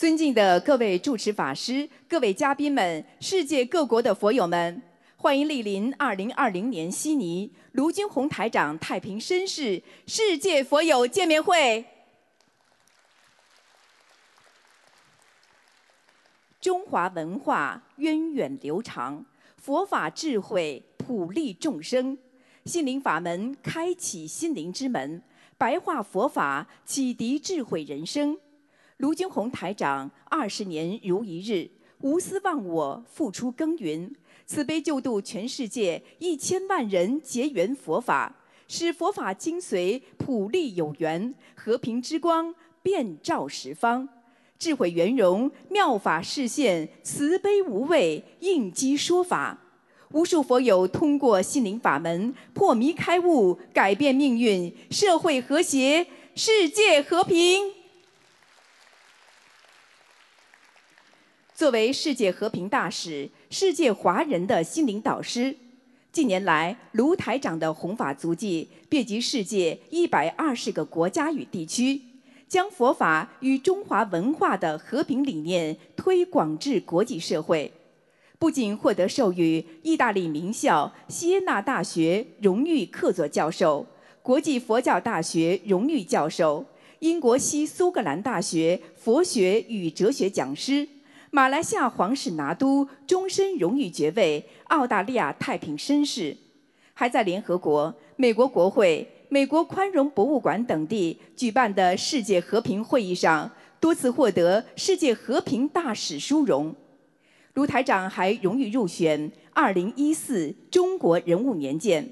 尊敬的各位主持法师、各位嘉宾们、世界各国的佛友们，欢迎莅临2020年悉尼卢军宏台长太平绅士世界佛友见面会。中华文化源远流长，佛法智慧普利众生，心灵法门开启心灵之门，白话佛法启迪智慧人生。卢军宏台长二十年如一日，无私忘我，付出耕耘，慈悲救度全世界一千万人结缘佛法，使佛法精髓普利有缘，和平之光遍照十方，智慧圆融，妙法示现，慈悲无畏，应机说法。无数佛友通过心灵法门破迷开悟，改变命运，社会和谐，世界和平。作为世界和平大使、世界华人的心灵导师，近年来卢台长的弘法足迹遍及世界一百二十个国家与地区，将佛法与中华文化的和平理念推广至国际社会。不仅获得授予意大利名校锡耶纳大学荣誉客座教授、国际佛教大学荣誉教授、英国西苏格兰大学佛学与哲学讲师。马来西亚皇室拿督终身荣誉爵位，澳大利亚太平绅士，还在联合国、美国国会、美国宽容博物馆等地举办的世界和平会议上多次获得世界和平大使殊荣。卢台长还荣誉入选2014中国人物年鉴，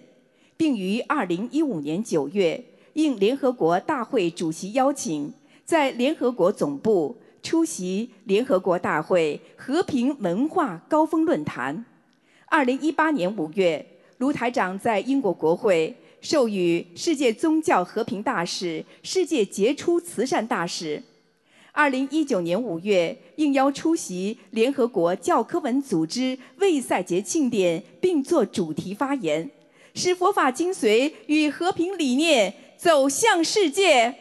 并于2015年9月应联合国大会主席邀请，在联合国总部。出席联合国大会和平文化高峰论坛。二零一八年五月，卢台长在英国国会授予世界宗教和平大使、世界杰出慈善大使。二零一九年五月，应邀出席联合国教科文组织卫赛节庆典，并作主题发言，使佛法精髓与和平理念走向世界。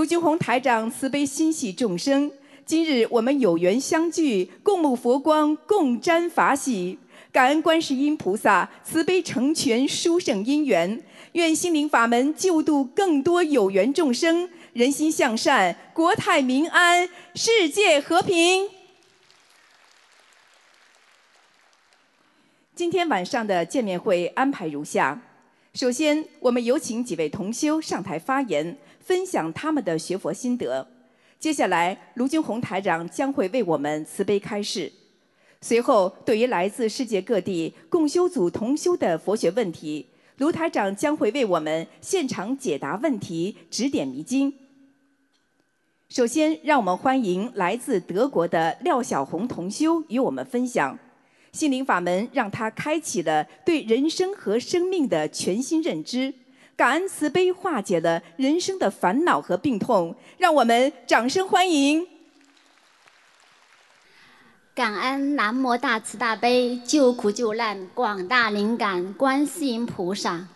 卢军宏台长慈悲心系众生，今日我们有缘相聚，共沐佛光，共沾法喜，感恩观世音菩萨慈悲成全殊胜因缘，愿心灵法门救度更多有缘众生，人心向善，国泰民安，世界和平。今天晚上的见面会安排如下：首先，我们有请几位同修上台发言。分享他们的学佛心得。接下来，卢军宏台长将会为我们慈悲开示。随后，对于来自世界各地共修组同修的佛学问题，卢台长将会为我们现场解答问题、指点迷津。首先，让我们欢迎来自德国的廖小红同修与我们分享心灵法门，让他开启了对人生和生命的全新认知。感恩慈悲化解了人生的烦恼和病痛，让我们掌声欢迎。感恩南无大慈大悲救苦救难广大灵感观世音菩萨，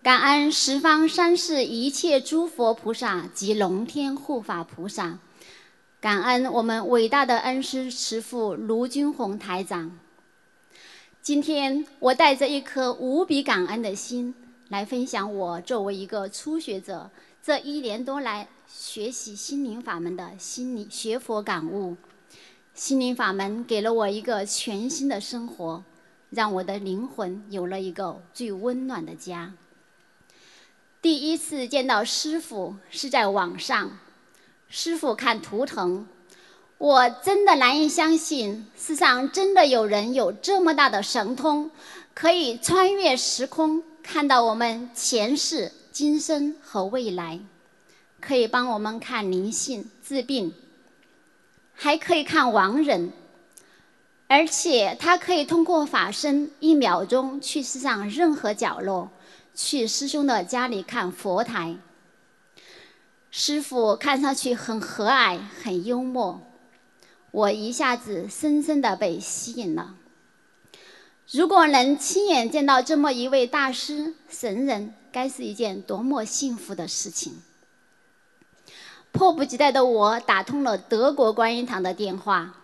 感恩十方三世一切诸佛菩萨及龙天护法菩萨，感恩我们伟大的恩师慈父卢军宏台长。今天我带着一颗无比感恩的心。来分享我作为一个初学者这一年多来学习心灵法门的心理学佛感悟。心灵法门给了我一个全新的生活，让我的灵魂有了一个最温暖的家。第一次见到师傅是在网上，师傅看图腾，我真的难以相信，世上真的有人有这么大的神通，可以穿越时空。看到我们前世、今生和未来，可以帮我们看灵性、治病，还可以看亡人，而且他可以通过法身一秒钟去世上任何角落，去师兄的家里看佛台。师傅看上去很和蔼、很幽默，我一下子深深的被吸引了。如果能亲眼见到这么一位大师神人，该是一件多么幸福的事情！迫不及待的我打通了德国观音堂的电话。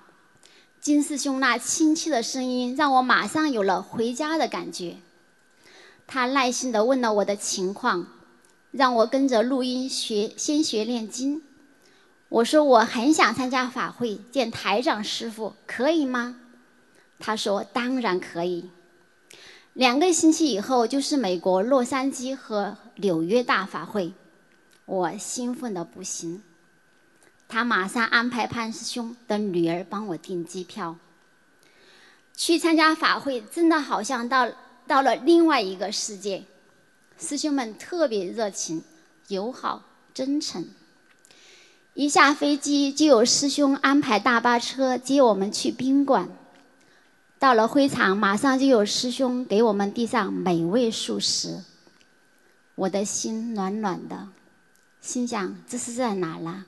金师兄那亲切的声音让我马上有了回家的感觉。他耐心地问了我的情况，让我跟着录音学先学念经。我说我很想参加法会，见台长师傅，可以吗？他说当然可以。两个星期以后就是美国洛杉矶和纽约大法会，我兴奋的不行。他马上安排潘师兄的女儿帮我订机票。去参加法会，真的好像到。到了另外一个世界，师兄们特别热情、友好、真诚。一下飞机就有师兄安排大巴车接我们去宾馆。到了会场，马上就有师兄给我们递上美味素食。我的心暖暖的，心想这是在哪呢？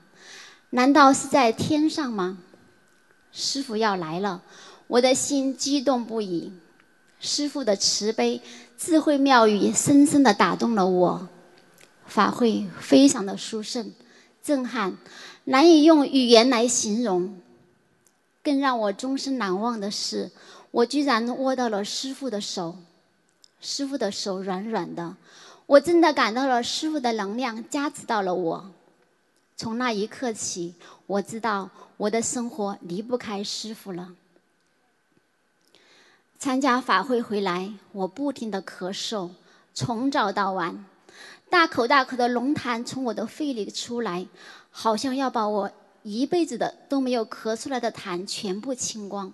难道是在天上吗？师傅要来了，我的心激动不已。师傅的慈悲、智慧妙语，深深的打动了我。法会非常的殊胜、震撼，难以用语言来形容。更让我终身难忘的是，我居然握到了师傅的手。师傅的手软软的，我真的感到了师傅的能量加持到了我。从那一刻起，我知道我的生活离不开师傅了。参加法会回来，我不停的咳嗽，从早到晚，大口大口的浓痰从我的肺里出来，好像要把我一辈子的都没有咳出来的痰全部清光。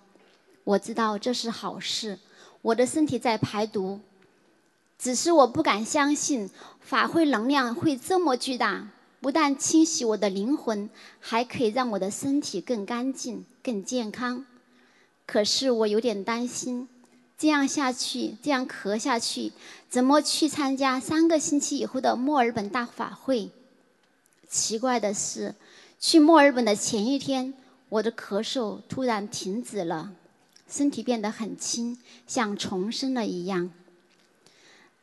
我知道这是好事，我的身体在排毒，只是我不敢相信法会能量会这么巨大，不但清洗我的灵魂，还可以让我的身体更干净、更健康。可是我有点担心。这样下去，这样咳下去，怎么去参加三个星期以后的墨尔本大法会？奇怪的是，去墨尔本的前一天，我的咳嗽突然停止了，身体变得很轻，像重生了一样。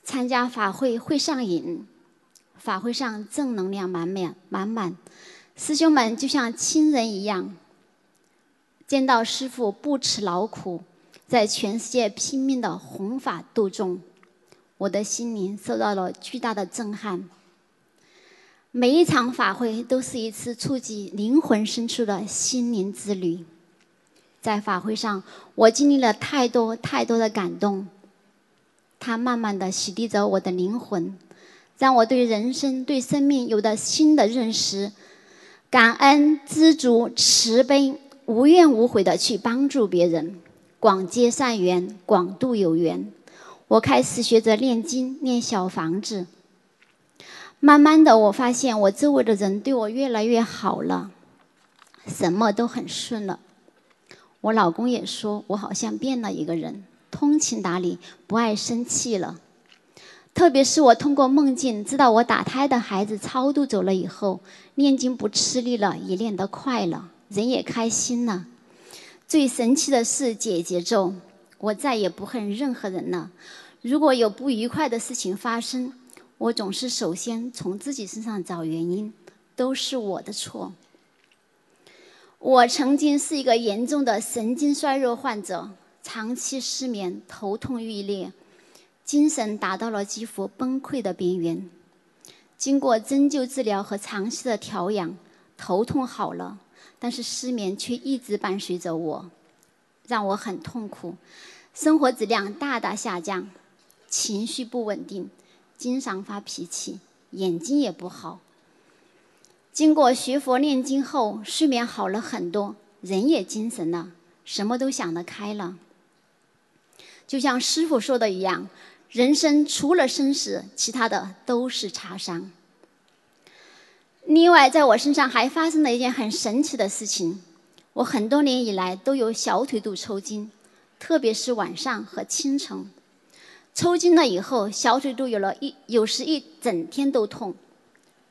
参加法会会上瘾，法会上正能量满满满满，师兄们就像亲人一样，见到师傅不辞劳苦。在全世界拼命的弘法度众，我的心灵受到了巨大的震撼。每一场法会都是一次触及灵魂深处的心灵之旅。在法会上，我经历了太多太多的感动，它慢慢的洗涤着我的灵魂，让我对人生、对生命有了新的认识。感恩、知足、慈悲，无怨无悔的去帮助别人。广结善缘，广度有缘。我开始学着念经，念小房子。慢慢的，我发现我周围的人对我越来越好了，什么都很顺了。我老公也说我好像变了一个人，通情达理，不爱生气了。特别是我通过梦境知道我打胎的孩子超度走了以后，念经不吃力了，也念得快了，人也开心了。最神奇的是解节奏，我再也不恨任何人了。如果有不愉快的事情发生，我总是首先从自己身上找原因，都是我的错。我曾经是一个严重的神经衰弱患者，长期失眠，头痛欲裂，精神达到了几乎崩溃的边缘。经过针灸治疗和长期的调养，头痛好了。但是失眠却一直伴随着我，让我很痛苦，生活质量大大下降，情绪不稳定，经常发脾气，眼睛也不好。经过学佛念经后，睡眠好了很多，人也精神了，什么都想得开了。就像师傅说的一样，人生除了生死，其他的都是擦伤。另外，在我身上还发生了一件很神奇的事情。我很多年以来都有小腿肚抽筋，特别是晚上和清晨。抽筋了以后，小腿肚有了一有时一整天都痛。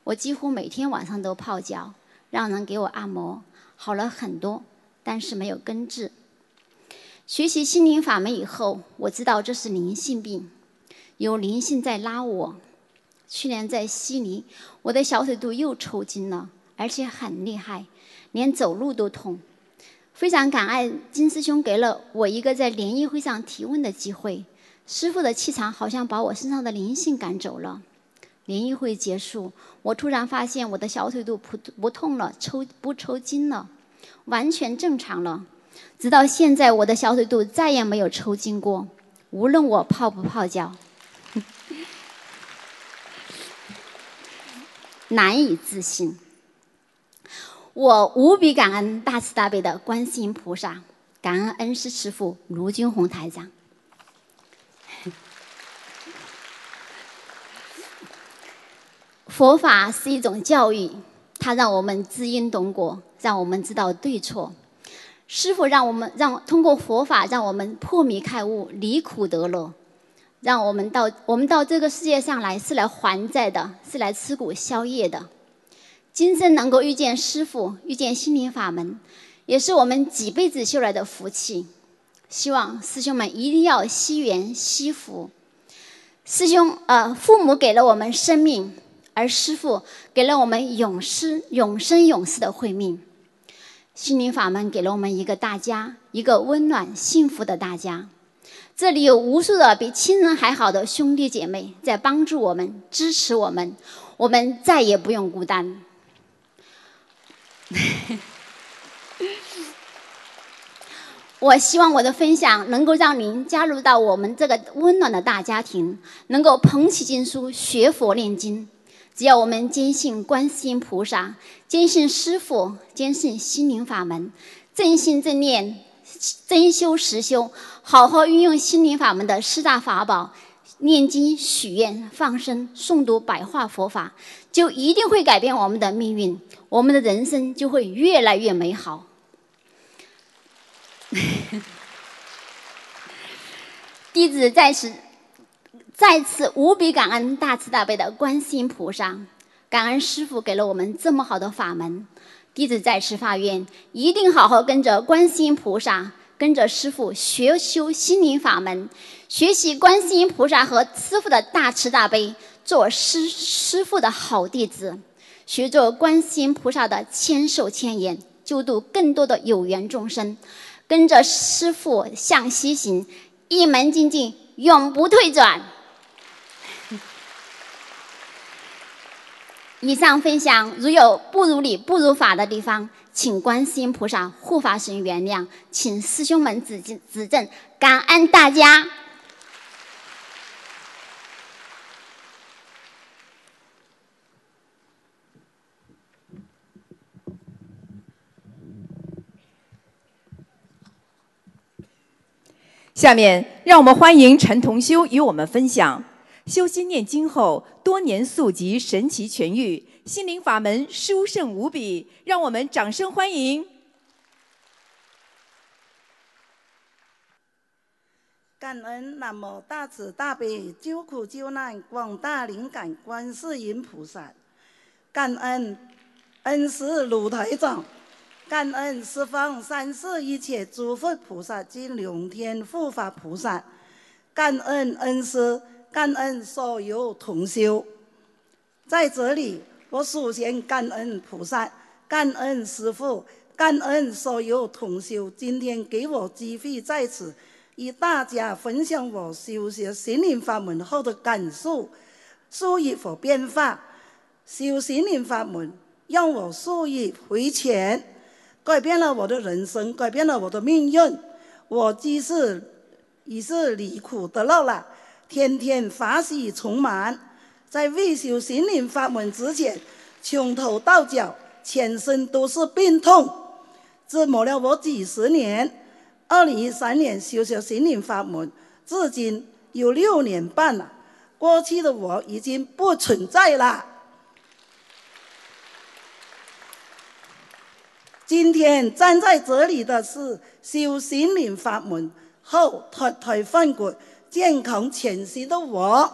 我几乎每天晚上都泡脚，让人给我按摩，好了很多，但是没有根治。学习心灵法门以后，我知道这是灵性病，有灵性在拉我。去年在悉尼，我的小腿肚又抽筋了，而且很厉害，连走路都痛。非常感恩金师兄给了我一个在联谊会上提问的机会。师傅的气场好像把我身上的灵性赶走了。联谊会结束，我突然发现我的小腿肚不不痛了，抽不抽筋了，完全正常了。直到现在，我的小腿肚再也没有抽筋过，无论我泡不泡脚，难以置信。我无比感恩大慈大悲的观世音菩萨，感恩恩师师父卢军宏台长。佛法是一种教育，它让我们知因懂果，让我们知道对错。师父让我们让通过佛法，让我们破迷开悟，离苦得乐，让我们到我们到这个世界上来是来还债的，是来吃苦消业的。今生能够遇见师父，遇见心灵法门，也是我们几辈子修来的福气。希望师兄们一定要惜缘惜福。师兄，呃，父母给了我们生命，而师父给了我们永世、永生、永世的慧命。心灵法门给了我们一个大家，一个温暖幸福的大家。这里有无数的比亲人还好的兄弟姐妹在帮助我们、支持我们，我们再也不用孤单。我希望我的分享能够让您加入到我们这个温暖的大家庭，能够捧起经书学佛念经。只要我们坚信观世音菩萨，坚信师父，坚信心灵法门，正信正念，真修实修，好好运用心灵法门的四大法宝。念经、许愿、放生、诵读白话佛法，就一定会改变我们的命运，我们的人生就会越来越美好。弟子在此再次无比感恩大慈大悲的观世音菩萨，感恩师父给了我们这么好的法门。弟子在此发愿，一定好好跟着观世音菩萨。跟着师傅学修心灵法门，学习观世音菩萨和师傅的大慈大悲，做师师傅的好弟子，学做观世音菩萨的千手千眼，救度更多的有缘众生。跟着师傅向西行，一门精进，永不退转。以上分享如有不如理、不如法的地方。请观世音菩萨、护法神原谅，请师兄们指指指正，感恩大家。下面，让我们欢迎陈同修与我们分享修心念经后多年宿疾神奇痊愈。心灵法门殊胜无比，让我们掌声欢迎！感恩南无大慈大悲救苦救难广大灵感观世音菩萨，感恩恩师卢台长，感恩十方三世一切诸佛菩萨及龙天护法菩萨，感恩恩师，感恩所有同修，在这里。我首先感恩菩萨，感恩师父，感恩所有同修，今天给我机会在此与大家分享我修学心灵法门后的感受、受益和变化。修心灵法门让我受益回钱，改变了我的人生，改变了我的命运。我即是已是离苦得乐了，天天法喜充满。在未修心灵法门之前，从头到脚全身都是病痛，折磨了我几十年。二零一三年修修心灵法门，至今有六年半了。过去的我已经不存在了。今天站在这里的是修心灵法门后脱胎换骨、健康全新的我。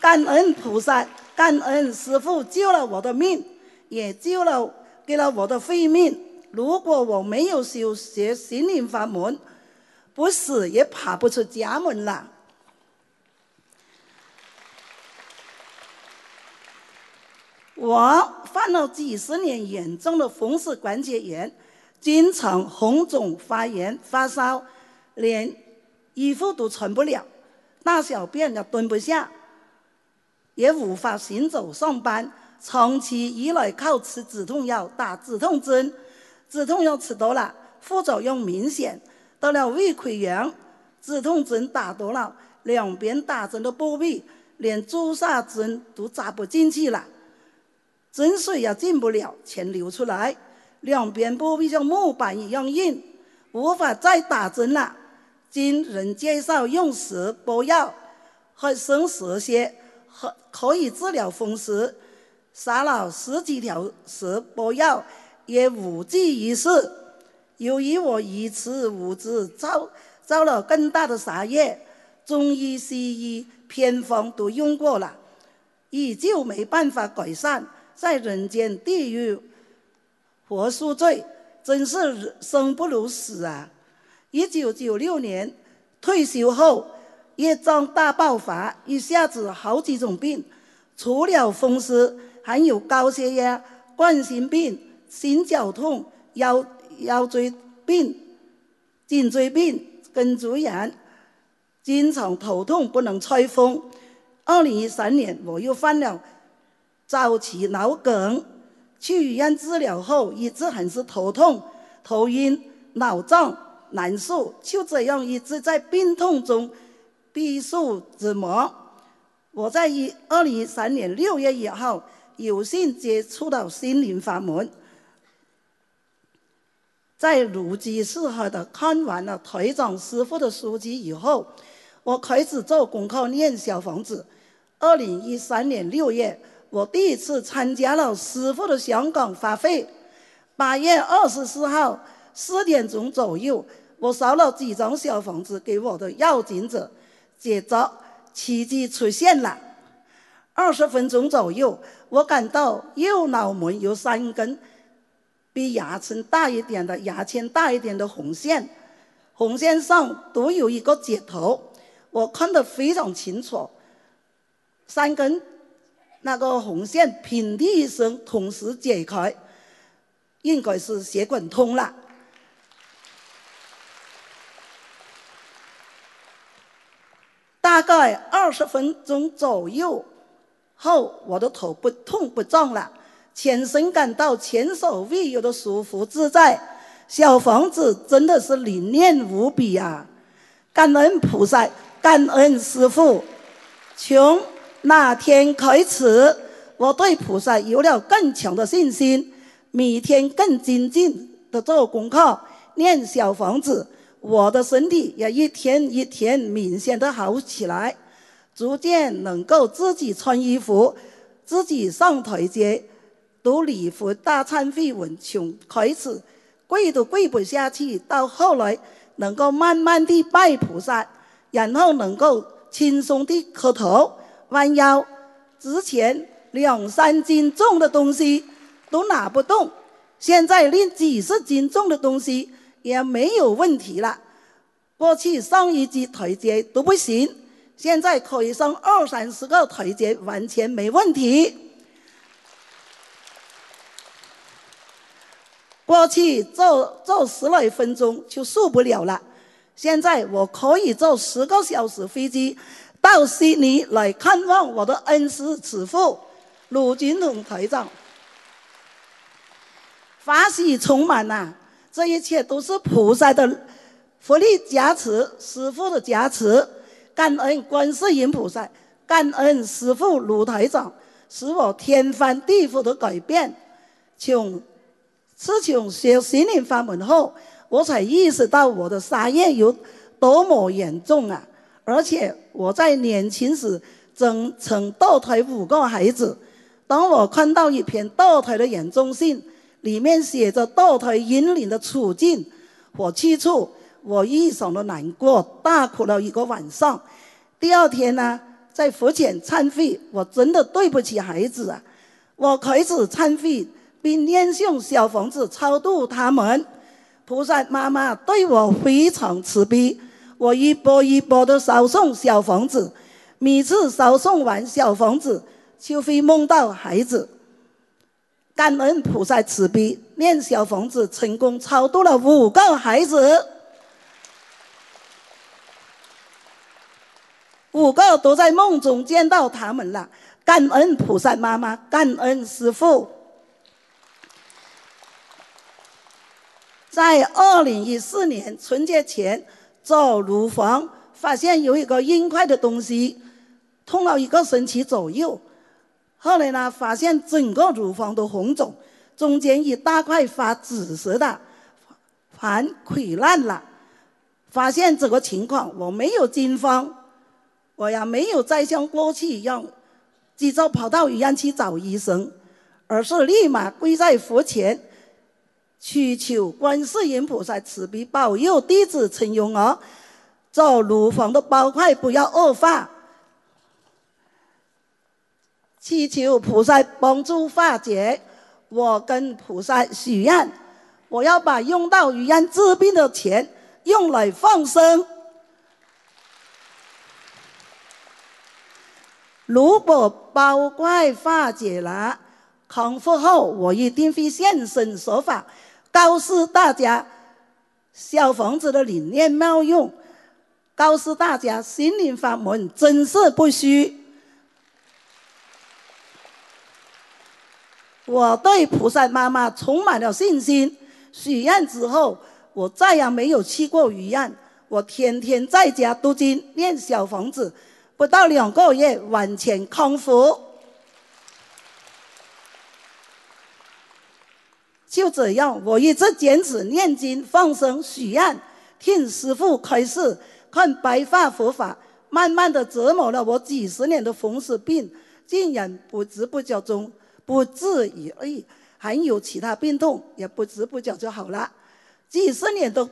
感恩菩萨，感恩师父救了我的命，也救了给了我的慧命。如果我没有修学心灵法门，不死也爬不出家门了。我患了几十年严重的风湿关节炎，经常红肿发炎、发烧，连衣服都穿不了，大小便也蹲不下，也无法行走上班，长期依赖靠吃止痛药、打止痛针，止痛药吃多了，副作用明显，得了胃溃疡。止痛针打多了，两边打针的部位连注射针都扎不进去了，针水也进不了，全流出来，两边部位像木板一样硬，无法再打针了。经人介绍用石波药和生蛇蝎，和可以治疗风湿，杀了十几条蛇波药也无济于事。由于我一次无知，造。造了更大的杀业，中医、西医、偏方都用过了，依旧没办法改善，在人间地狱活受罪，真是生不如死啊！一九九六年退休后，业障大爆发，一下子好几种病，除了风湿，还有高血压、冠心病、心绞痛、腰腰椎病、颈椎病。跟足炎，经常头痛不能吹风。二零一三年我又犯了早期脑梗，去医院治疗后一直很是头痛、头晕、脑胀、难受，就这样一直在病痛中备受折磨。我在一二零一三年六月一号有幸接触到心灵法门。在如饥似渴的看完了台长师傅的书籍以后，我开始做功课念小房子。二零一三年六月，我第一次参加了师傅的香港法会。八月二十四号四点钟左右，我烧了几张小房子给我的要紧者，接着奇迹出现了。二十分钟左右，我感到右脑门有三根。比牙签大一点的牙签大一点的红线，红线上都有一个接头，我看得非常清楚。三根那个红线砰的一声同时解开，应该是血管通了。大概二十分钟左右后，我的头不痛不胀了。全身感到前所未有的舒服自在，小房子真的是灵验无比啊！感恩菩萨，感恩师父。从那天开始，我对菩萨有了更强的信心，每天更精进的做功课、念小房子，我的身体也一天一天明显的好起来，逐渐能够自己穿衣服，自己上台阶。读礼佛大忏悔文，从开始跪都跪不下去，到后来能够慢慢地拜菩萨，然后能够轻松地磕头、弯腰。之前两三斤重的东西都拿不动，现在连几十斤重的东西也没有问题了。过去上一级台阶都不行，现在可以上二三十个台阶，完全没问题。过去坐坐十来分钟就受不了了，现在我可以坐十个小时飞机到悉尼来看望我的恩师慈父鲁锦统台长，法喜充满呐！这一切都是菩萨的福利加持，师父的加持，感恩观世音菩萨，感恩师父卢台长，使我天翻地覆的改变，从。自从学心灵法门后，我才意识到我的杀业有多么严重啊！而且我在年轻时曾曾堕胎五个孩子。当我看到一篇堕胎的严重性，里面写着堕胎引领的处境和去处，我异常的难过，大哭了一个晚上。第二天呢，在佛前忏悔，我真的对不起孩子啊！我开始忏悔。并念诵小房子超度他们，菩萨妈妈对我非常慈悲，我一波一波的烧送小房子，每次烧送完小房子，就会梦到孩子。感恩菩萨慈悲，念小房子成功超度了五个孩子，五个都在梦中见到他们了。感恩菩萨妈妈，感恩师父。在二零一四年春节前走乳房，发现有一个硬块的东西，痛了一个星期左右。后来呢，发现整个乳房都红肿，中间一大块发紫色的，还溃烂了。发现这个情况，我没有惊慌，我呀没有再像过去一样急着跑到医院去找医生，而是立马跪在佛前，祈求观世音菩萨慈悲保佑弟子陈永儿，这乳房的包块不要恶化。祈求菩萨帮助化解。我跟菩萨许愿，我要把用到医院治病的钱用来放生。如果包块化解了，康复后我一定会现身说法，告诉大家小房子的理念妙用，告诉大家心灵法门真是不虚。我对菩萨妈妈充满了信心。许愿之后，我再也没有去过医院。我天天在家读经、念小房子，不到两个月完全康复。就这样，我一直坚持念经、放生、许愿，听师父开示，看白发佛法，慢慢的折磨了我几十年的风湿病，竟然不知不觉中。不治而已，还有其他病痛，也不知不觉就好了。几十年的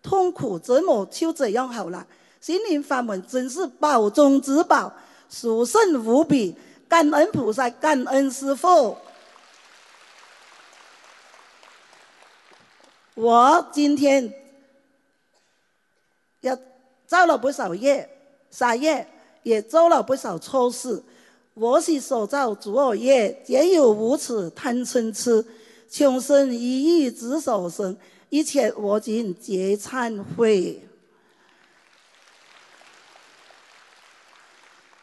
痛苦折磨就这样好了。心灵法门真是宝中之宝，殊胜无比。感恩菩萨，感恩师父。我今天也造了不少业，杀业也做了不少错事。我是所造诸恶业，皆有无此贪嗔痴，穷生一意之所生，一切我今皆忏悔，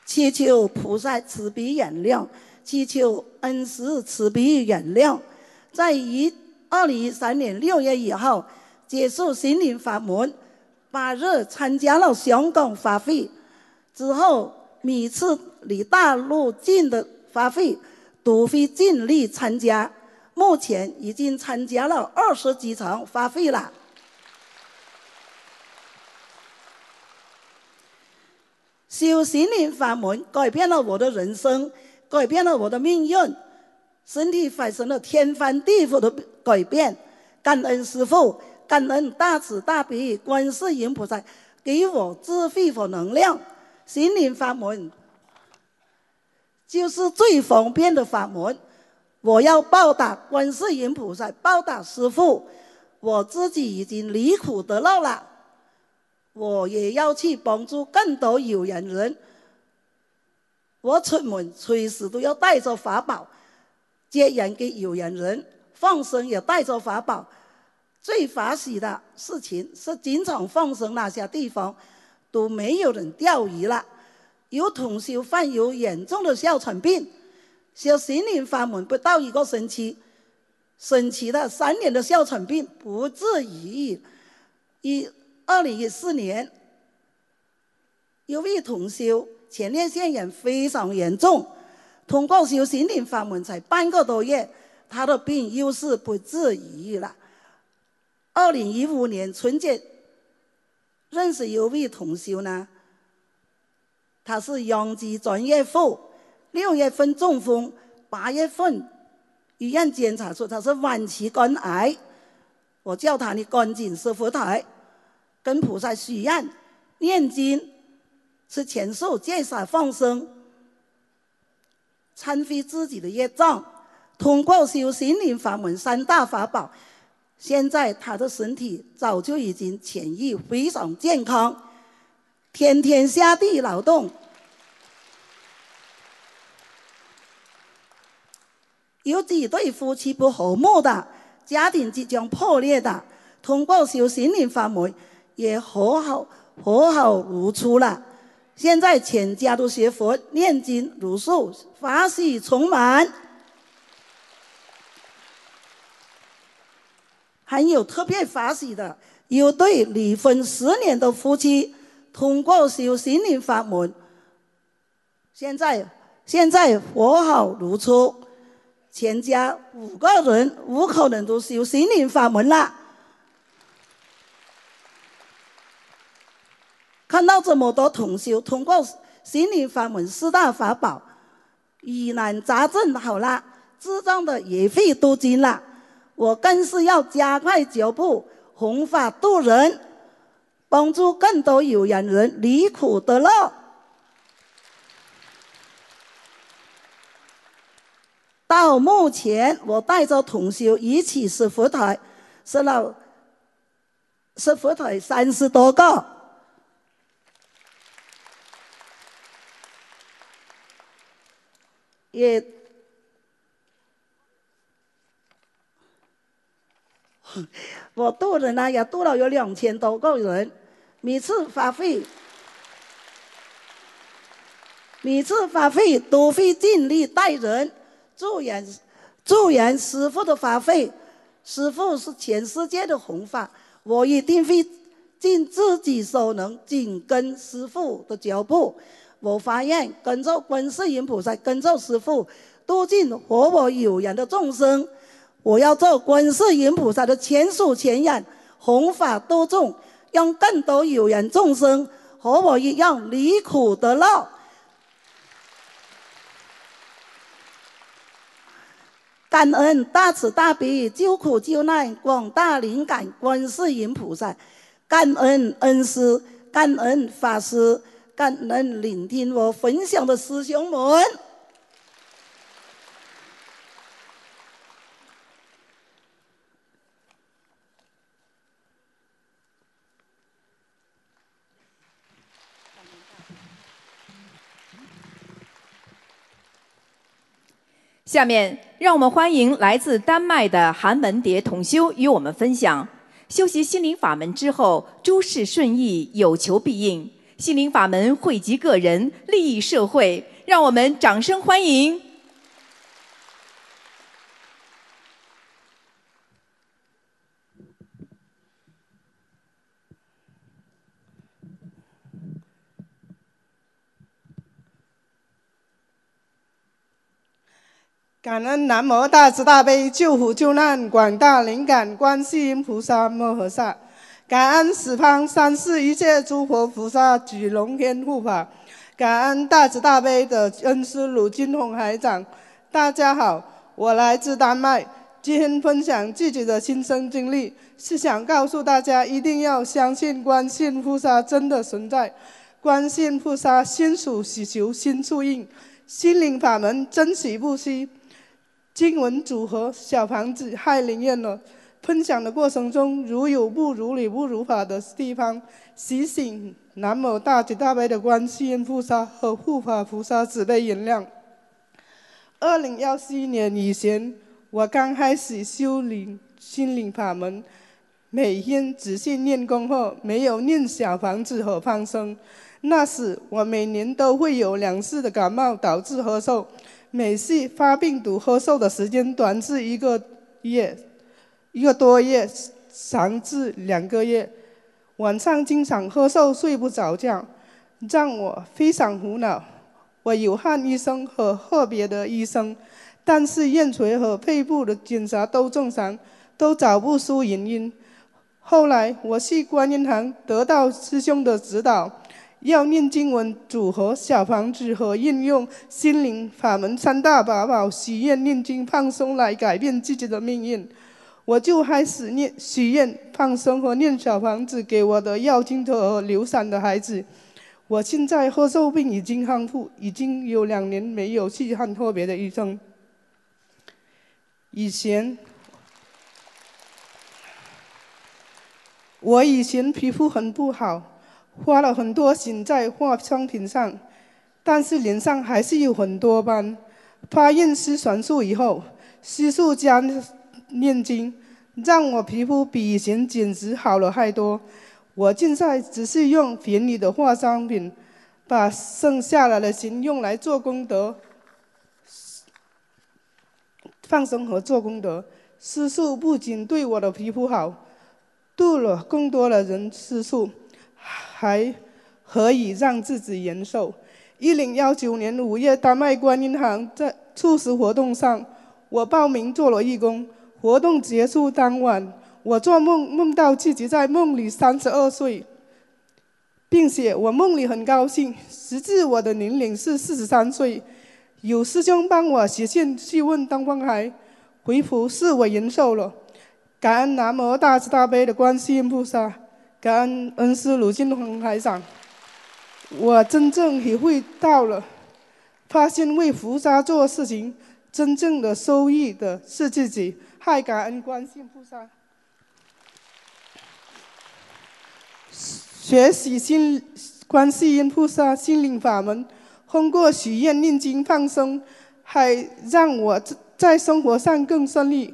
祈求菩萨慈悲原谅，祈求恩师慈悲原谅。在一二零一三年六月一号结束心灵法门，八日参加了香港法会之后。每次离大陆近的法会，都会尽力参加。目前已经参加了二十几场法会了。修心灵法门改变了我的人生，改变了我的命运，身体发生了天翻地覆的改变。感恩师父，感恩大慈大悲观世音菩萨，给我智慧和能量。心灵法门就是最方便的法门。我要报答观世音菩萨，报答师父。我自己已经离苦得乐了，我也要去帮助更多有缘人。我出门随时都要带着法宝，接人给有缘人，放生也带着法宝。最欢喜的事情是经常放生那些地方。都没有人钓鱼了。有同修患有严重的哮喘病，修心灵法门不到一个星期，神奇的三年的哮喘病不治已愈。一二零一四年，有位同修前列腺炎非常严重，通过修心灵法门才半个多月，他的病又是不治已愈了。二零一五年春节。认识有位同修呢，他是阳极专业户，六月份中风，八月份医院检查出他是晚期肝癌。我叫他你赶紧设佛台，跟菩萨许愿、念经、吃全素、戒杀放生，忏悔自己的业障，通过修心灵法门三大法宝。现在他的身体早就已经痊愈，非常健康，天天下地劳动。有几对夫妻不和睦的，家庭即将破裂的，通过修心灵法门也和好和好如初了。现在全家都学佛念经如数，法喜充满。还有特别法喜的，有对离婚十年的夫妻，通过修心灵法门，现在现在和好如初。全家五个人，五口人都修心灵法门了。看到这么多同修通过心灵法门四大法宝，疑难杂症好了，智障的也会读经了。我更是要加快脚步，弘法度人，帮助更多有缘人离苦得乐。到目前，我带着同修一起设佛台，设了设佛台三十多个，也 我渡人呢，也渡了有两千多个人，每次发费，每次发费都会尽力待人。助缘，助缘师傅的法会，师傅是全世界的弘法，我一定会尽自己所能紧跟师傅的脚步。我发愿跟着观世音菩萨，跟着师傅度尽和我有缘的众生。我要做观世音菩萨的前手前眼，弘法度众，让更多有缘众生和我一样离苦得乐。感恩大慈大悲救苦救难广大灵感观世音菩萨，感恩恩师，感恩法师，感恩聆听我分享的师兄们。下面，让我们欢迎来自丹麦的韩文蝶同修与我们分享：修习心灵法门之后，诸事顺意，有求必应。心灵法门惠及个人，利益社会。让我们掌声欢迎。感恩南无大慈大悲救苦救难广大灵感观世音菩萨摩诃萨，感恩十方三世一切诸佛菩萨举龙天护法，感恩大慈大悲的恩师鲁金红海长。大家好，我来自丹麦，今天分享自己的亲身经历，是想告诉大家一定要相信观世音菩萨真的存在，观世音菩萨心属喜求心处应，心灵法门珍惜不息。经文组合小房子太灵验了。分享的过程中，如有不如理、不如法的地方，提醒南无大慈大悲的观世音菩萨和护法菩萨慈悲原谅。二零幺四年以前，我刚开始修灵心灵法门，每天仔细念功后，没有念小房子和放生。那时我每年都会有两次的感冒，导致咳嗽。每次发病毒咳嗽的时间短至一个月，一个多月，长至两个月。晚上经常咳嗽，睡不着觉，让我非常苦恼。我有看医生和个别的医生，但是咽垂和肺部的检查都正常，都找不出原因。后来我去观音堂得到师兄的指导。要念经文组合小房子和运用心灵法门三大法宝，许愿念经放松来改变自己的命运。我就开始念许愿放松和念小房子给我的要经者和流产的孩子。我现在咳嗽病已经康复，已经有两年没有去看特别的医生。以前，我以前皮肤很不好。花了很多心在化妆品上，但是脸上还是有很多斑。发现失传素以后，悉数加念经，让我皮肤比以前简直好了太多。我现在只是用便宜的化妆品，把剩下来的钱用来做功德、放生和做功德。施术不仅对我的皮肤好，度了更多的人施术，还可以让自己延寿。一零幺九年五月，丹麦观音堂在促使活动上，我报名做了义工。活动结束当晚，我做梦梦到自己在梦里三十二岁，并且我梦里很高兴，实际我的年龄是四十三岁。有师兄帮我写信去问东方海，回复是我延寿了。感恩南无大慈大悲的观世音菩萨，感恩恩师鲁金红海长。我真正体会到了，发现为菩萨做事情，真正的收益的是自己。太感恩观世音菩萨，学习心观世音菩萨心灵法门，通过许愿、念经、放生，还让我在生活上更顺利。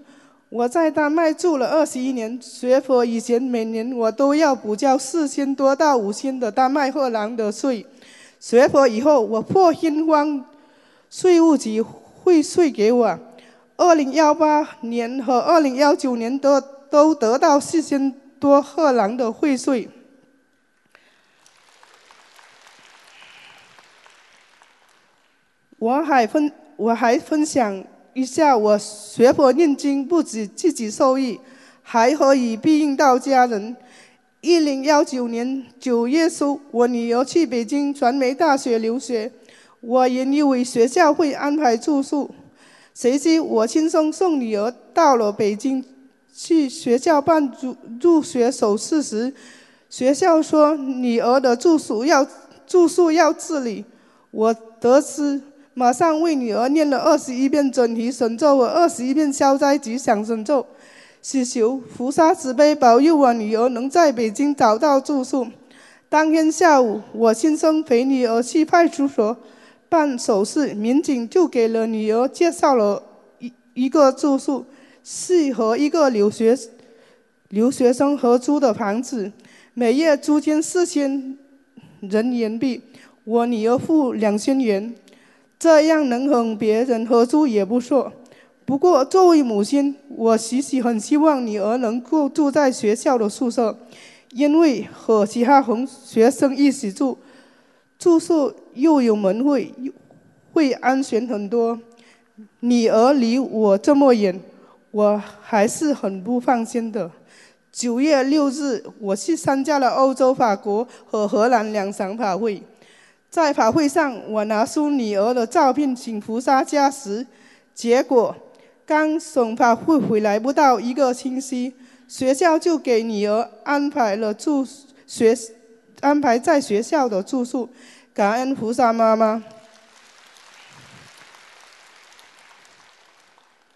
我在丹麦住了二十一年，学佛以前每年我都要补交四千多到五千的丹麦荷兰的税。学佛以后，我破天荒，税务局汇税给我，二零幺八年和二零幺九年都都得到四千多荷兰的汇税。我还分我还分享。一下，我学佛念经，不止自己受益，还可以庇应到家人。一零幺九年九月初，我女儿去北京传媒大学留学，我原以为学校会安排住宿，谁知我亲手送女儿到了北京，去学校办入入学手续时，学校说女儿的住宿要住宿要自理，我得知。马上为女儿念了二十一遍准提神咒和二十一遍消灾吉祥神咒，祈求菩萨慈悲保佑我女儿能在北京找到住宿。当天下午，我亲身陪女儿去派出所办手续，民警就给了女儿介绍了一一个住宿，是和一个留学留学生合租的房子，每月租金四千人民币，我女儿付两千元。这样能和别人合租也不错。不过，作为母亲，我其实很希望女儿能够住在学校的宿舍，因为和其他同学生一起住，住宿又有门卫，会安全很多。女儿离我这么远，我还是很不放心的。九月六日，我去参加了欧洲、法国和荷兰两场法会。在法会上，我拿出女儿的照片请菩萨加持，结果刚送法会回来不到一个星期，学校就给女儿安排了住学，安排在学校的住宿。感恩菩萨妈妈，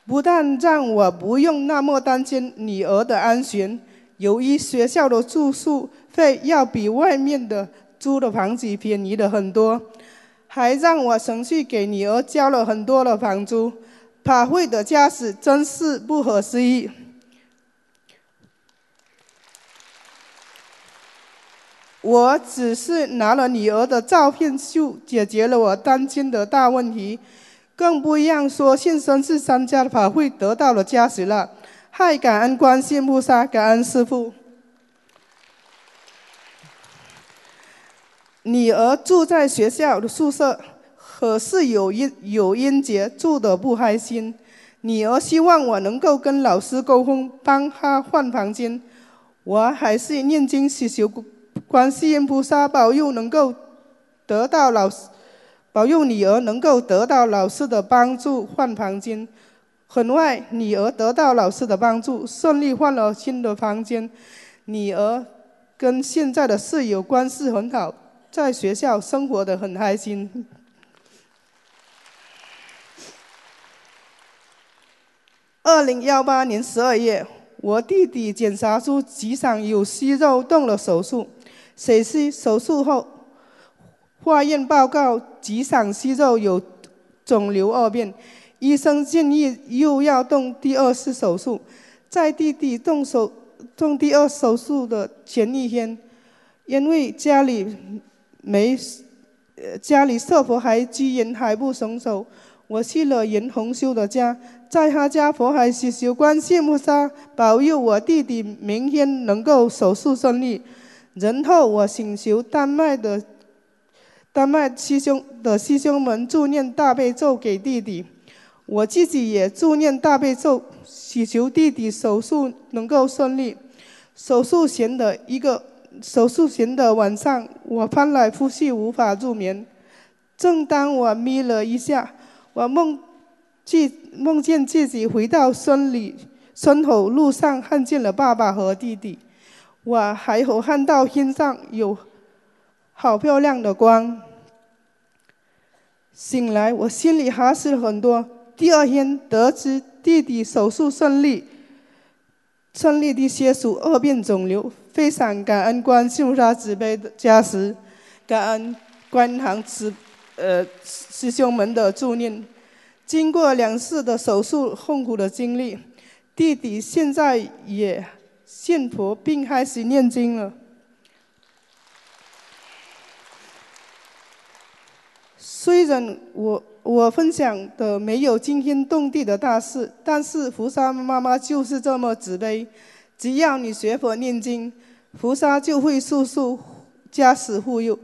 不但让我不用那么担心女儿的安全，由于学校的住宿费要比外面的。租的房子便宜了很多，还让我省去给女儿交了很多的房租。法会的家事真是不可思议。我只是拿了女儿的照片就解决了我担心的大问题，更不一样说现身去参加的法会得到了加持了。太感恩观世菩萨，感恩师父。女儿住在学校的宿舍，可是有因有因节住的不开心。女儿希望我能够跟老师沟通，帮她换房间。我还是念经祈求观世音菩萨保佑，能够得到老师保佑女儿能够得到老师的帮助换房间。很快，女儿得到老师的帮助，顺利换了新的。房间。女儿跟现在的。室友关系很好。在学校生活的很开心。二零幺八年十二月，我弟弟检查出脊上有息肉动了手术，谁知手术后化验报告脊上息肉有肿瘤二变，医生建议又要动第二次手术。在弟弟动手动第二手术的前一天，因为家里没家里设佛还居然还不松手，我去了严红修的家，在他家佛还祈求观世菩萨保佑我弟弟明天能够手术顺利。然后我请求丹麦的丹麦师兄的师兄们助念大悲咒给弟弟，我自己也助念大悲咒，祈求弟弟手术能够顺利。手术前的一个手术前的晚上，我翻来覆去无法入眠。正当我眯了一下，我梦记梦见自己回到村里村口路上，看见了爸爸和弟弟。我还有看到天上有好漂亮的光。醒来，我心里踏实了很多。第二天得知弟弟手术顺利，顺利的切除二变肿瘤，非常感恩观世菩萨慈悲的加持，感恩观堂慈呃师兄们的助念。经过两次的手术痛苦的经历，弟弟现在也。信佛并开始念经了。虽然我我分享的没有惊天动地的大事，但是菩萨妈妈就是这么慈悲。只要你学佛念经，菩萨就会速速加持护佑。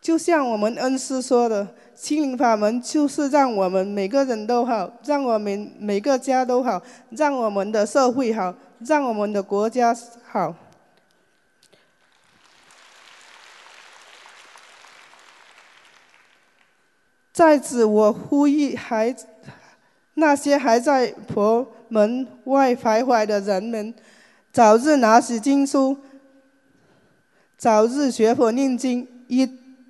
就像我们恩师说的，心灵法门就是让我们每个人都好，让我们每个家都好，让我们的社会好。让我们的国家好。在此，我呼吁还那些还在佛门外徘徊的人们，早日拿起经书，早日学佛念经，一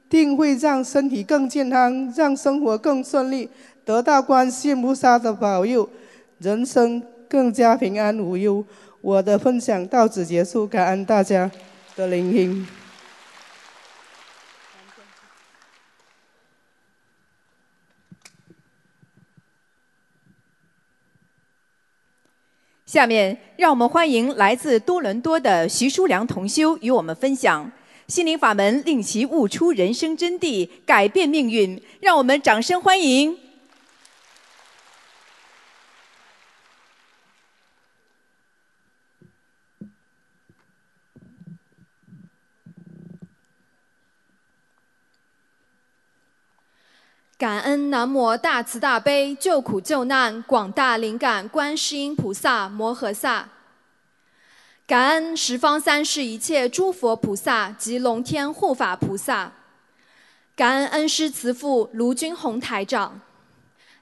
定会让身体更健康，让生活更顺利，得到观世菩萨的保佑，人生更加平安无忧。我的分享到此结束，感恩大家的聆听。下面，让我们欢迎来自多伦多的徐书良同修与我们分享心灵法门，令其悟出人生真谛，改变命运。让我们掌声欢迎。感恩南无大慈大悲救苦救难广大灵感观世音菩萨摩诃萨。感恩十方三世一切诸佛菩萨及龙天护法菩萨。感恩恩师慈父卢军宏台长。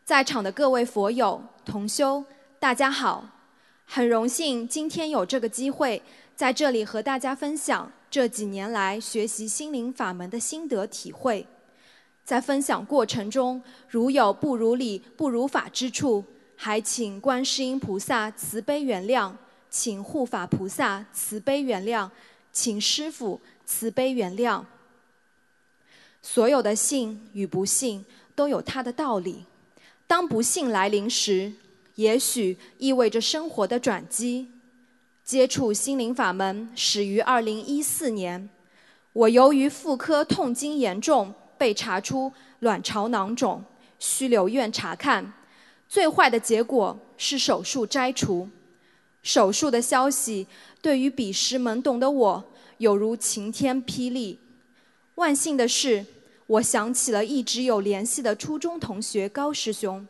在场的各位佛友同修，大家好！很荣幸今天有这个机会在这里和大家分享这几年来学习心灵法门的心得体会。在分享过程中，如有不如理、不如法之处，还请观世音菩萨慈悲原谅，请护法菩萨慈悲原谅，请师父慈悲原谅。所有的信与不信都有它的道理。当不幸来临时，也许意味着生活的转机。接触心灵法门始于二零一四年，我由于妇科痛经严重。被查出卵巢囊肿，需留院查看。最坏的结果是手术摘除。手术的消息对于彼时懵懂的我，有如晴天霹雳。万幸的是，我想起了一直有联系的初中同学高师兄。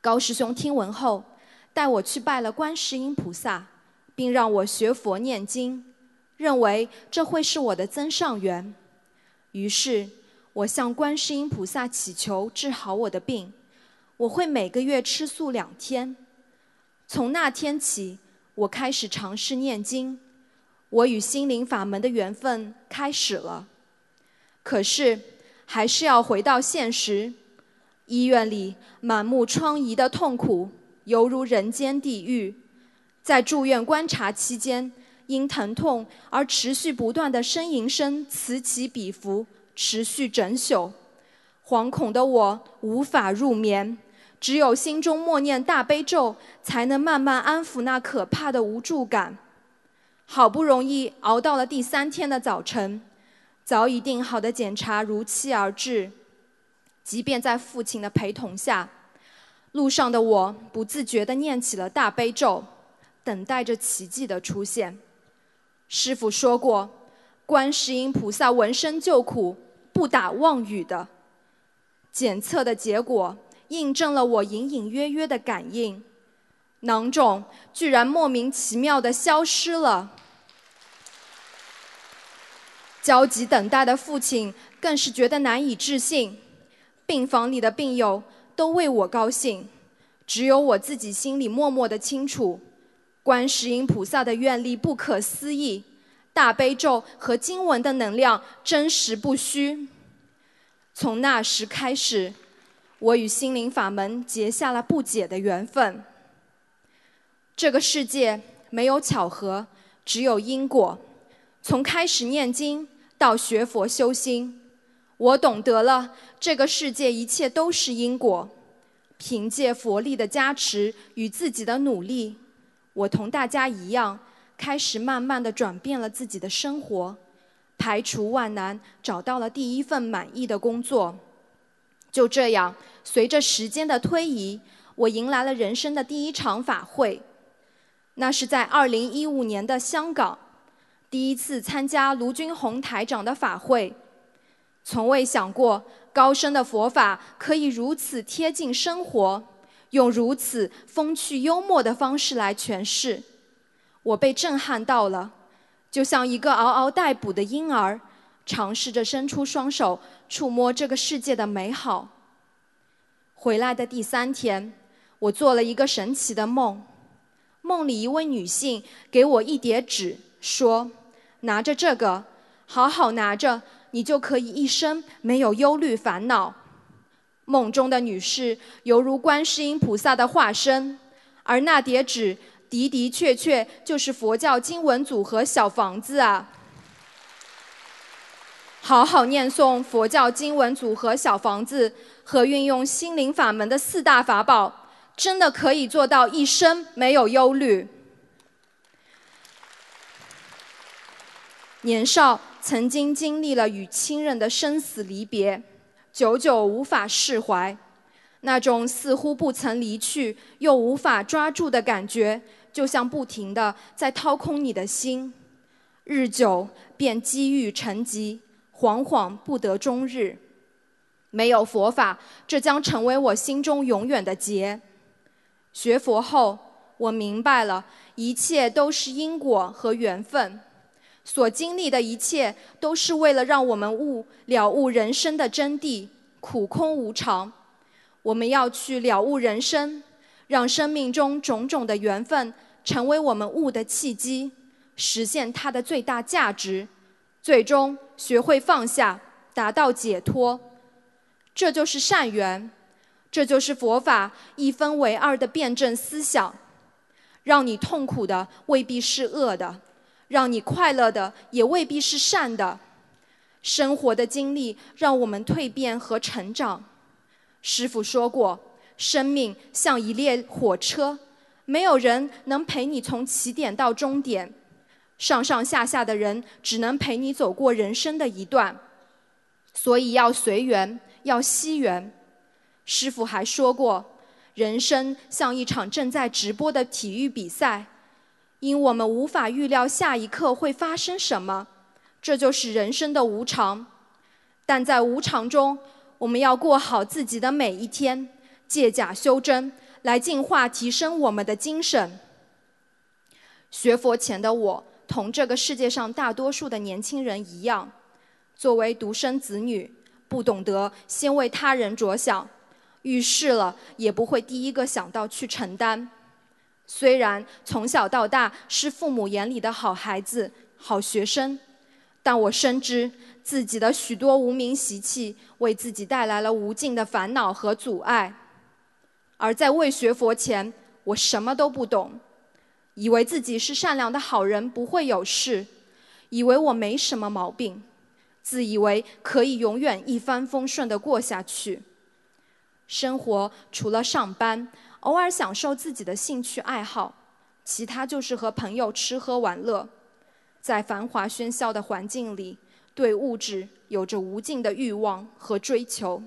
高师兄听闻后，带我去拜了观世音菩萨，并让我学佛念经，认为这会是我的增上缘。于是。我向观世音菩萨祈求治好我的病，我会每个月吃素两天。从那天起，我开始尝试念经，我与心灵法门的缘分开始了。可是，还是要回到现实，医院里满目疮痍的痛苦，犹如人间地狱。在住院观察期间，因疼痛而持续不断的呻吟声此起彼伏。持续整宿，惶恐的我无法入眠，只有心中默念大悲咒，才能慢慢安抚那可怕的无助感。好不容易熬到了第三天的早晨，早已定好的检查如期而至。即便在父亲的陪同下，路上的我不自觉地念起了大悲咒，等待着奇迹的出现。师傅说过，观世音菩萨闻声救苦，不打妄语的。检测的结果印证了我隐隐约约的感应，囊肿居然莫名其妙地消失了。焦急等待的父亲更是觉得难以置信，病房里的病友都为我高兴，只有我自己心里默默的清楚，观世音菩萨的愿力不可思议，大悲咒和经文的能量真实不虚。从那时开始，我与心灵法门结下了不解的缘分。这个世界没有巧合，只有因果。从开始念经。到学佛修心，我懂得了这个世界一切都是因果。凭借佛力的加持与自己的努力，我同大家一样，开始慢慢的转变了自己的生活，排除万难，找到了第一份满意的工作。就这样，随着时间的推移，我迎来了人生的第一场法会，那是在二零一五年的香港。第一次参加卢军宏台长的法会，从未想过高深的佛法可以如此贴近生活，用如此风趣幽默的方式来诠释，我被震撼到了，就像一个嗷嗷待哺的婴儿，尝试着伸出双手触摸这个世界的美好。回来的第三天，我做了一个神奇的梦，梦里一位女性给我一叠纸。说：“拿着这个，好好拿着，你就可以一生没有忧虑烦恼。”梦中的女士犹如观世音菩萨的化身，而那叠纸的的确确就是佛教经文组合小房子啊！好好念诵佛教经文组合小房子和运用心灵法门的四大法宝，真的可以做到一生没有忧虑。年少曾经经历了与亲人的生死离别，久久无法释怀，那种似乎不曾离去又无法抓住的感觉，就像不停的在掏空你的心，日久便积郁成疾，惶惶不得终日。没有佛法，这将成为我心中永远的结。学佛后，我明白了一切都是因果和缘分。所经历的一切，都是为了让我们悟了悟人生的真谛，苦空无常。我们要去了悟人生，让生命中种种的缘分成为我们悟的契机，实现它的最大价值，最终学会放下，达到解脱。这就是善缘，这就是佛法一分为二的辩证思想。让你痛苦的未必是恶的。让你快乐的也未必是善的，生活的经历让我们蜕变和成长。师傅说过，生命像一列火车，没有人能陪你从起点到终点，上上下下的人只能陪你走过人生的一段，所以要随缘，要惜缘。师傅还说过，人生像一场正在直播的体育比赛。因我们无法预料下一刻会发生什么，这就是人生的无常。但在无常中，我们要过好自己的每一天，借假修真，来净化提升我们的精神。学佛前的我，同这个世界上大多数的年轻人一样，作为独生子女，不懂得先为他人着想，遇事了也不会第一个想到去承担。虽然从小到大是父母眼里的好孩子、好学生，但我深知自己的许多无名习气为自己带来了无尽的烦恼和阻碍。而在未学佛前，我什么都不懂，以为自己是善良的好人，不会有事，以为我没什么毛病，自以为可以永远一帆风顺地过下去。生活除了上班，偶尔享受自己的兴趣爱好，其他就是和朋友吃喝玩乐。在繁华喧嚣的环境里，对物质有着无尽的欲望和追求，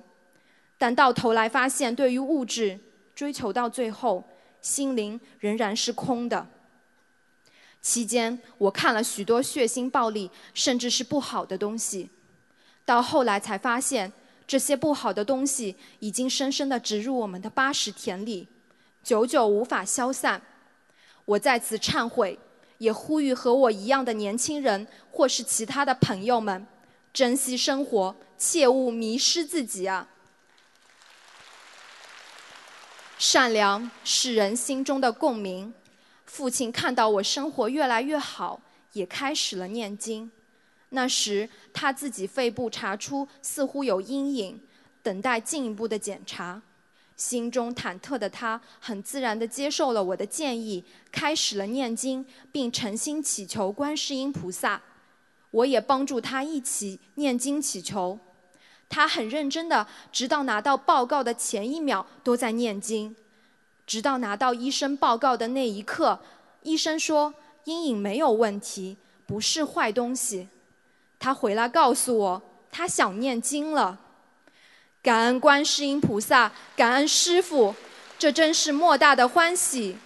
但到头来发现，对于物质追求到最后，心灵仍然是空的。期间，我看了许多血腥、暴力，甚至是不好的东西。到后来才发现，这些不好的东西已经深深地植入我们的八十田里，久久无法消散。我在此忏悔，也呼吁和我一样的年轻人或是其他的朋友们，珍惜生活，切勿迷失自己啊！善良是人心中的共鸣。父亲看到我生活越来越好，也开始了念经。那时他自己肺部查出似乎有阴影，等待进一步的检查。心中忐忑的 他，很自然地接受了我的建议，开始了念经，并诚心祈求观世音菩萨。我也帮助他一起念经祈求。他很认真的，直到拿到报告的前一秒都在念经。直到拿到医生报告的那一刻，医生说阴影没有问题，不是坏东西。他回来告诉我，他想念经了。感恩观世音菩萨，感恩师父，这真是莫大的欢喜。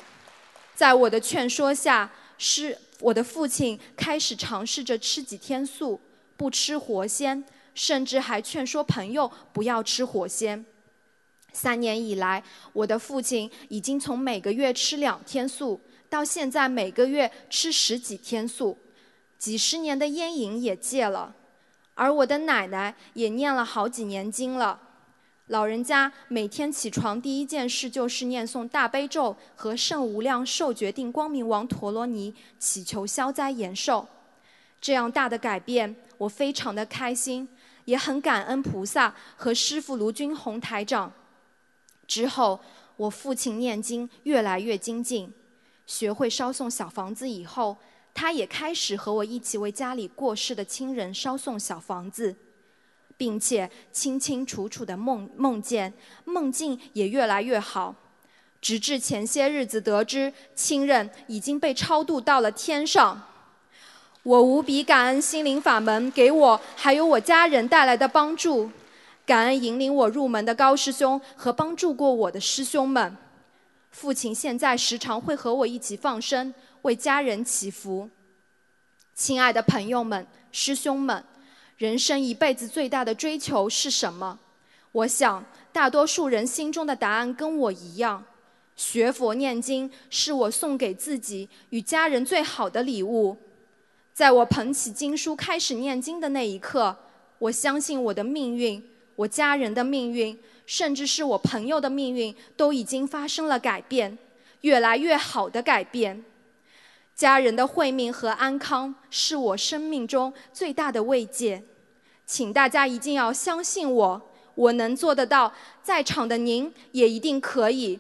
在我的劝说下，师我的父亲开始尝试着吃几天素，不吃活鲜，甚至还劝说朋友不要吃活鲜。三年以来，我的父亲已经从每个月吃两天素，到现在每个月吃十几天素，几十年的烟瘾也戒了，而我的奶奶也念了好几年经了。老人家每天起床第一件事就是念诵大悲咒和圣无量寿决定光明王陀罗尼，祈求消灾延寿。这样大的改变，我非常的开心，也很感恩菩萨和师父卢军宏台长。之后，我父亲念经越来越精进，学会烧送小房子以后，他也开始和我一起为家里过世的亲人烧送小房子，并且清清楚楚的梦梦见，梦境也越来越好。直至前些日子得知亲人已经被超度到了天上，我无比感恩心灵法门给我还有我家人带来的帮助。感恩引领我入门的高师兄和帮助过我的师兄们，父亲现在时常会和我一起放生，为家人祈福。亲爱的朋友们、师兄们，人生一辈子最大的追求是什么？我想，大多数人心中的答案跟我一样：学佛念经是我送给自己与家人最好的礼物。在我捧起经书开始念经的那一刻，我相信我的命运。我家人的命运，甚至是我朋友的命运，都已经发生了改变，越来越好的改变。家人的慧命和安康是我生命中最大的慰藉，请大家一定要相信我，我能做得到，在场的您也一定可以。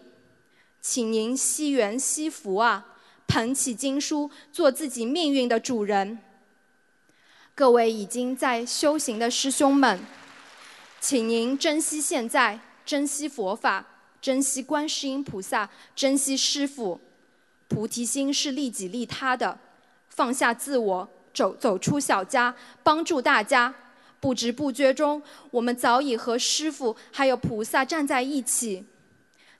请您惜缘惜福啊，捧起经书，做自己命运的主人。各位已经在修行的师兄们。请您珍惜现在，珍惜佛法，珍惜观世音菩萨，珍惜师父。菩提心是利己利他的，放下自我，走走出小家，帮助大家。不知不觉中，我们早已和师父还有菩萨站在一起。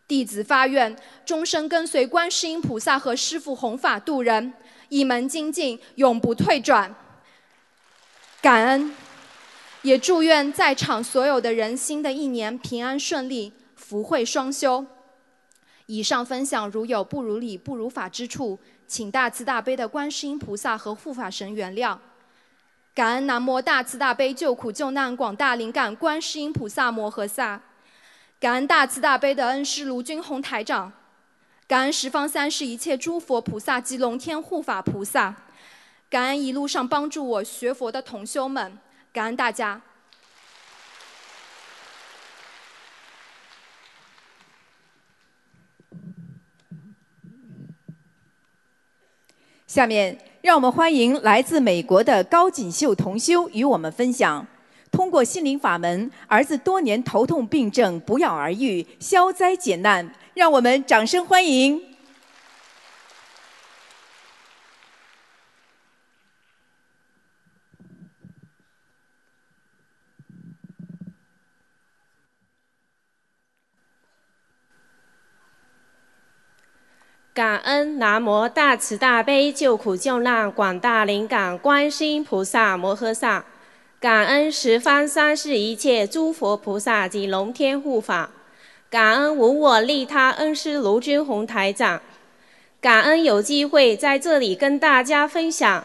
弟子发愿，终生跟随观世音菩萨和师父弘法度人，一门精进，永不退转。感恩。也祝愿在场所有的人新的一年平安顺利，福慧双修。以上分享如有不如理、不如法之处，请大慈大悲的观世音菩萨和护法神原谅。感恩南无大慈大悲救苦救难广大灵感观世音菩萨摩诃萨。感恩大慈大悲的恩师卢军宏台长。感恩十方三世一切诸佛菩萨及龙天护法菩萨。感恩一路上帮助我学佛的同修们。感恩大家。下面，让我们欢迎来自美国的高锦绣同修与我们分享通过心灵法门，儿子多年头痛病症不药而愈，消灾解难。让我们掌声欢迎！感恩南无大慈大悲救苦救难广大灵感观世音菩萨摩诃萨，感恩十方三世一切诸佛菩萨及龙天护法，感恩无我利他恩师卢军宏台长，感恩有机会在这里跟大家分享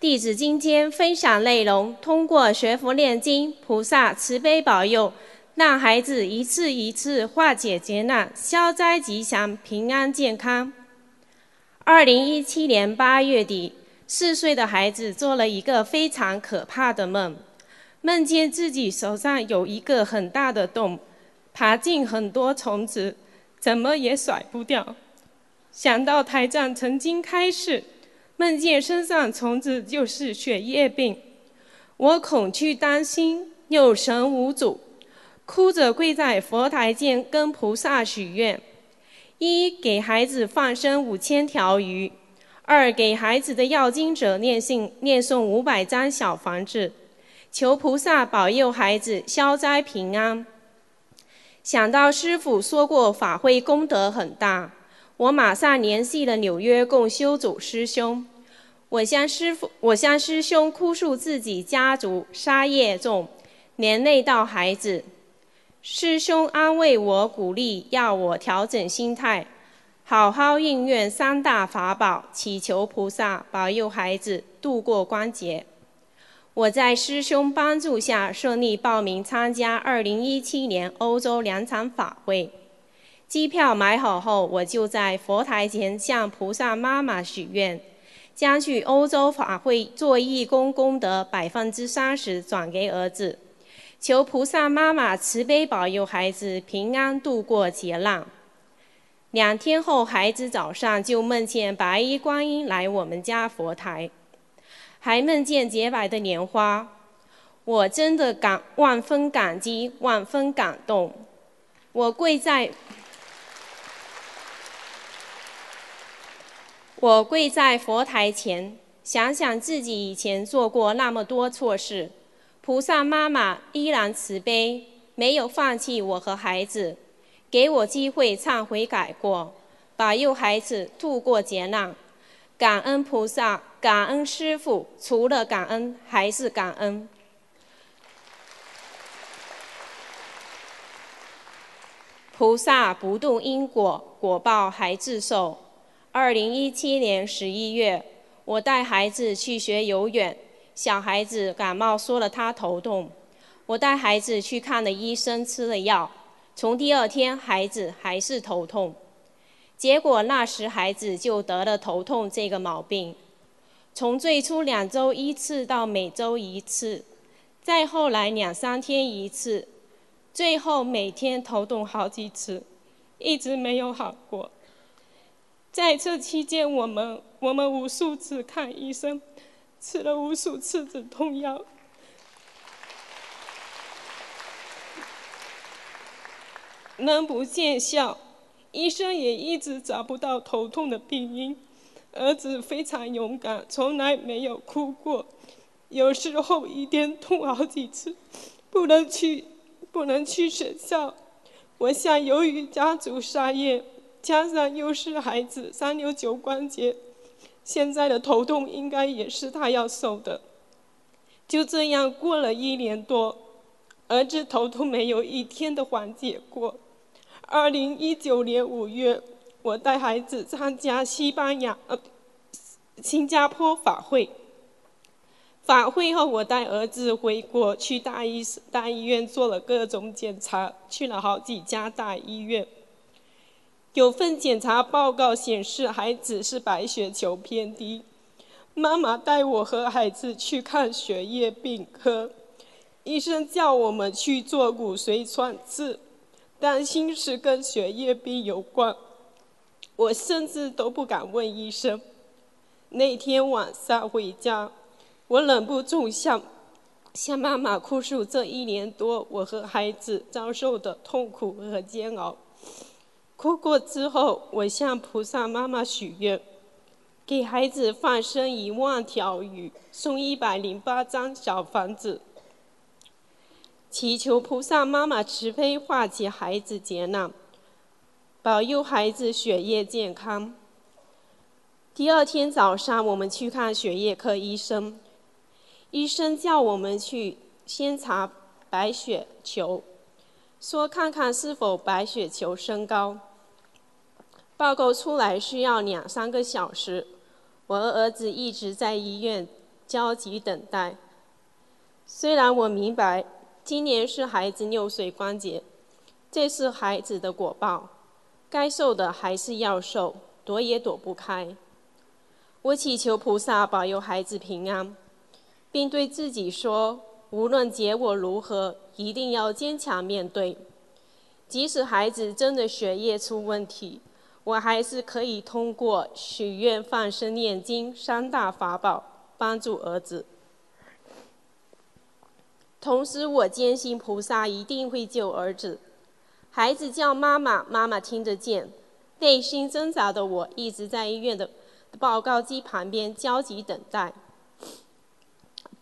弟子今天分享内容，通过学佛念经，菩萨慈悲保佑，让孩子一次一次化解劫难，消灾吉祥，平安健康。二零一七年八月底，四岁的孩子做了一个非常可怕的梦，梦见自己手上有一个很大的洞，爬进很多虫子，怎么也甩不掉。想到台长曾经开示，梦见身上虫子就是血液病，我恐惧担心，有神无主，哭着跪在佛台前跟菩萨许愿。一给孩子放生五千条鱼，二给孩子的要经者念信念诵五百张小房子，求菩萨保佑孩子消灾平安。想到师傅说过法会功德很大，我马上联系了纽约共修组师兄，我向师傅我向师兄哭诉自己家族杀业重，连累到孩子。师兄安慰我，鼓励要我调整心态，好好应愿三大法宝，祈求菩萨保佑孩子度过关节。我在师兄帮助下顺利报名参加2017年欧洲两场法会，机票买好后，我就在佛台前向菩萨妈妈许愿，将去欧洲法会做义工功德百分之三十转给儿子。求菩萨妈妈慈悲保佑孩子平安度过劫难。两天后，孩子早上就梦见白衣观音来我们家佛台，还梦见洁白的莲花。我真的感万分感激，万分感动。我跪在，我跪在佛台前，想想自己以前做过那么多错事。菩萨妈妈依然慈悲，没有放弃我和孩子，给我机会忏悔改过，保佑孩子度过劫难。感恩菩萨，感恩师父，除了感恩还是感恩。菩萨不动因果，果报还自受。二零一七年十一月，我带孩子去学游泳。小孩子感冒，说了他头痛，我带孩子去看了医生，吃了药。从第二天，孩子还是头痛，结果那时孩子就得了头痛这个毛病。从最初两周一次到每周一次，再后来两三天一次，最后每天头痛好几次，一直没有好过。在这期间，我们我们无数次看医生。吃了无数次止痛药，能不见效，医生也一直找不到头痛的病因。儿子非常勇敢，从来没有哭过，有时候一天痛好几次，不能去，不能去学校。我想，由于家族杀业，加上又是孩子三六九关节。现在的头痛应该也是他要受的。就这样过了一年多，儿子头痛没有一天的缓解过。二零一九年五月，我带孩子参加西班牙、呃新加坡法会。法会后，我带儿子回国，去大医大医院做了各种检查，去了好几家大医院。有份检查报告显示，孩子是白血球偏低。妈妈带我和孩子去看血液病科，医生叫我们去做骨髓穿刺，担心是跟血液病有关。我甚至都不敢问医生。那天晚上回家，我忍不住向向妈妈哭诉这一年多我和孩子遭受的痛苦和煎熬。哭过之后，我向菩萨妈妈许愿，给孩子放生一万条鱼，送一百零八张小房子，祈求菩萨妈妈慈悲化解孩子劫难，保佑孩子血液健康。第二天早上，我们去看血液科医生。医生叫我们去先查白血球，说看看是否白血球升高。报告出来需要两三个小时，我和儿子一直在医院焦急等待。虽然我明白今年是孩子六岁关节，这是孩子的果报，该受的还是要受，躲也躲不开。我祈求菩萨保佑孩子平安，并对自己说：无论结果如何，一定要坚强面对。即使孩子真的血液出问题，我还是可以通过许愿、放生、念经三大法宝帮助儿子。同时，我坚信菩萨一定会救儿子。孩子叫妈妈，妈妈听得见。内心挣扎的我，一直在医院的。报告机旁边焦急等待。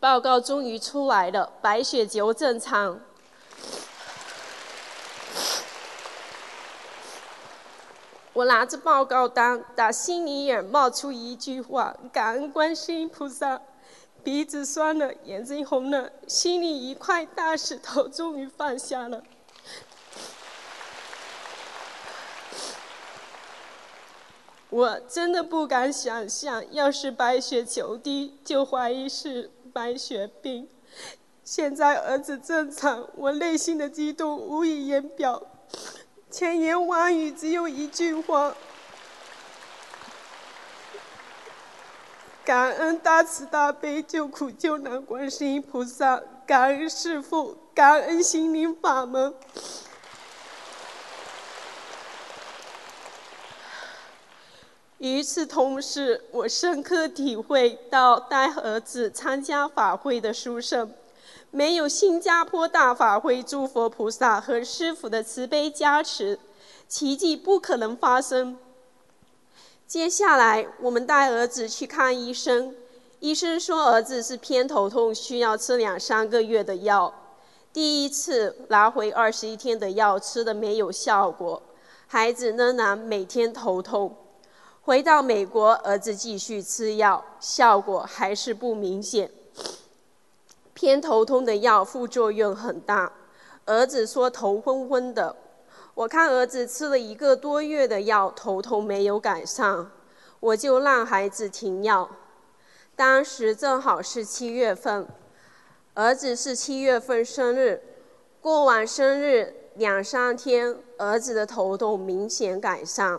报告终于出来了，白血球正常。我拿着报告单，打心里眼冒出一句话：“感恩观世音菩萨。”鼻子酸了，眼睛红了，心里一块大石头终于放下了。我真的不敢想象，要是白血球低，就怀疑是白血病。现在儿子正常，我内心的激动无以言表，千言万语只有一句话：感恩大慈大悲救苦救难观世音菩萨，感恩师父，感恩心灵法门。与此同时，我深刻体会到带儿子参加法会的殊胜。没有新加坡大法会诸佛菩萨和师父的慈悲加持，奇迹不可能发生。接下来，我们带儿子去看医生，医生说儿子是偏头痛，需要吃两三个月的药。第一次拿回二十一天的药，吃的没有效果，孩子仍然每天头痛。回到美国，儿子继续吃药，效果还是不明显。偏头痛的药副作用很大，儿子说头昏昏的。我看儿子吃了一个多月的药，头痛没有改善，我就让孩子停药。当时正好是七月份，儿子是七月份生日，过完生日两三天，儿子的头痛明显改善。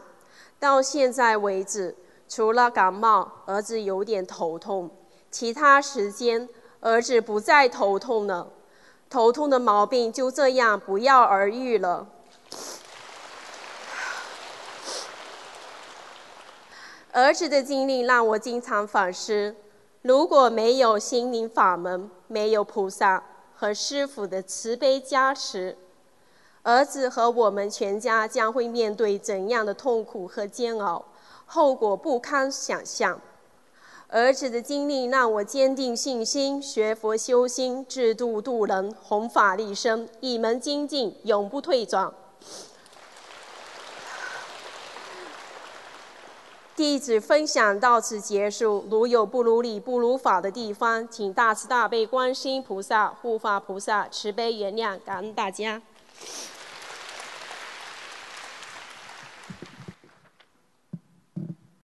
到现在为止，除了感冒，儿子有点头痛，其他时间儿子不再头痛了。头痛的毛病就这样不药而愈了。儿子的经历让我经常反思：如果没有心灵法门，没有菩萨和师傅的慈悲加持。儿子和我们全家将会面对怎样的痛苦和煎熬，后果不堪想象。儿子的经历让我坚定信心，学佛修心，制度度人，弘法利生，一门精进，永不退转。弟子分享到此结束。如有不如理、不如法的地方，请大慈大悲观世音菩萨、护法菩萨慈悲原谅，感恩大家。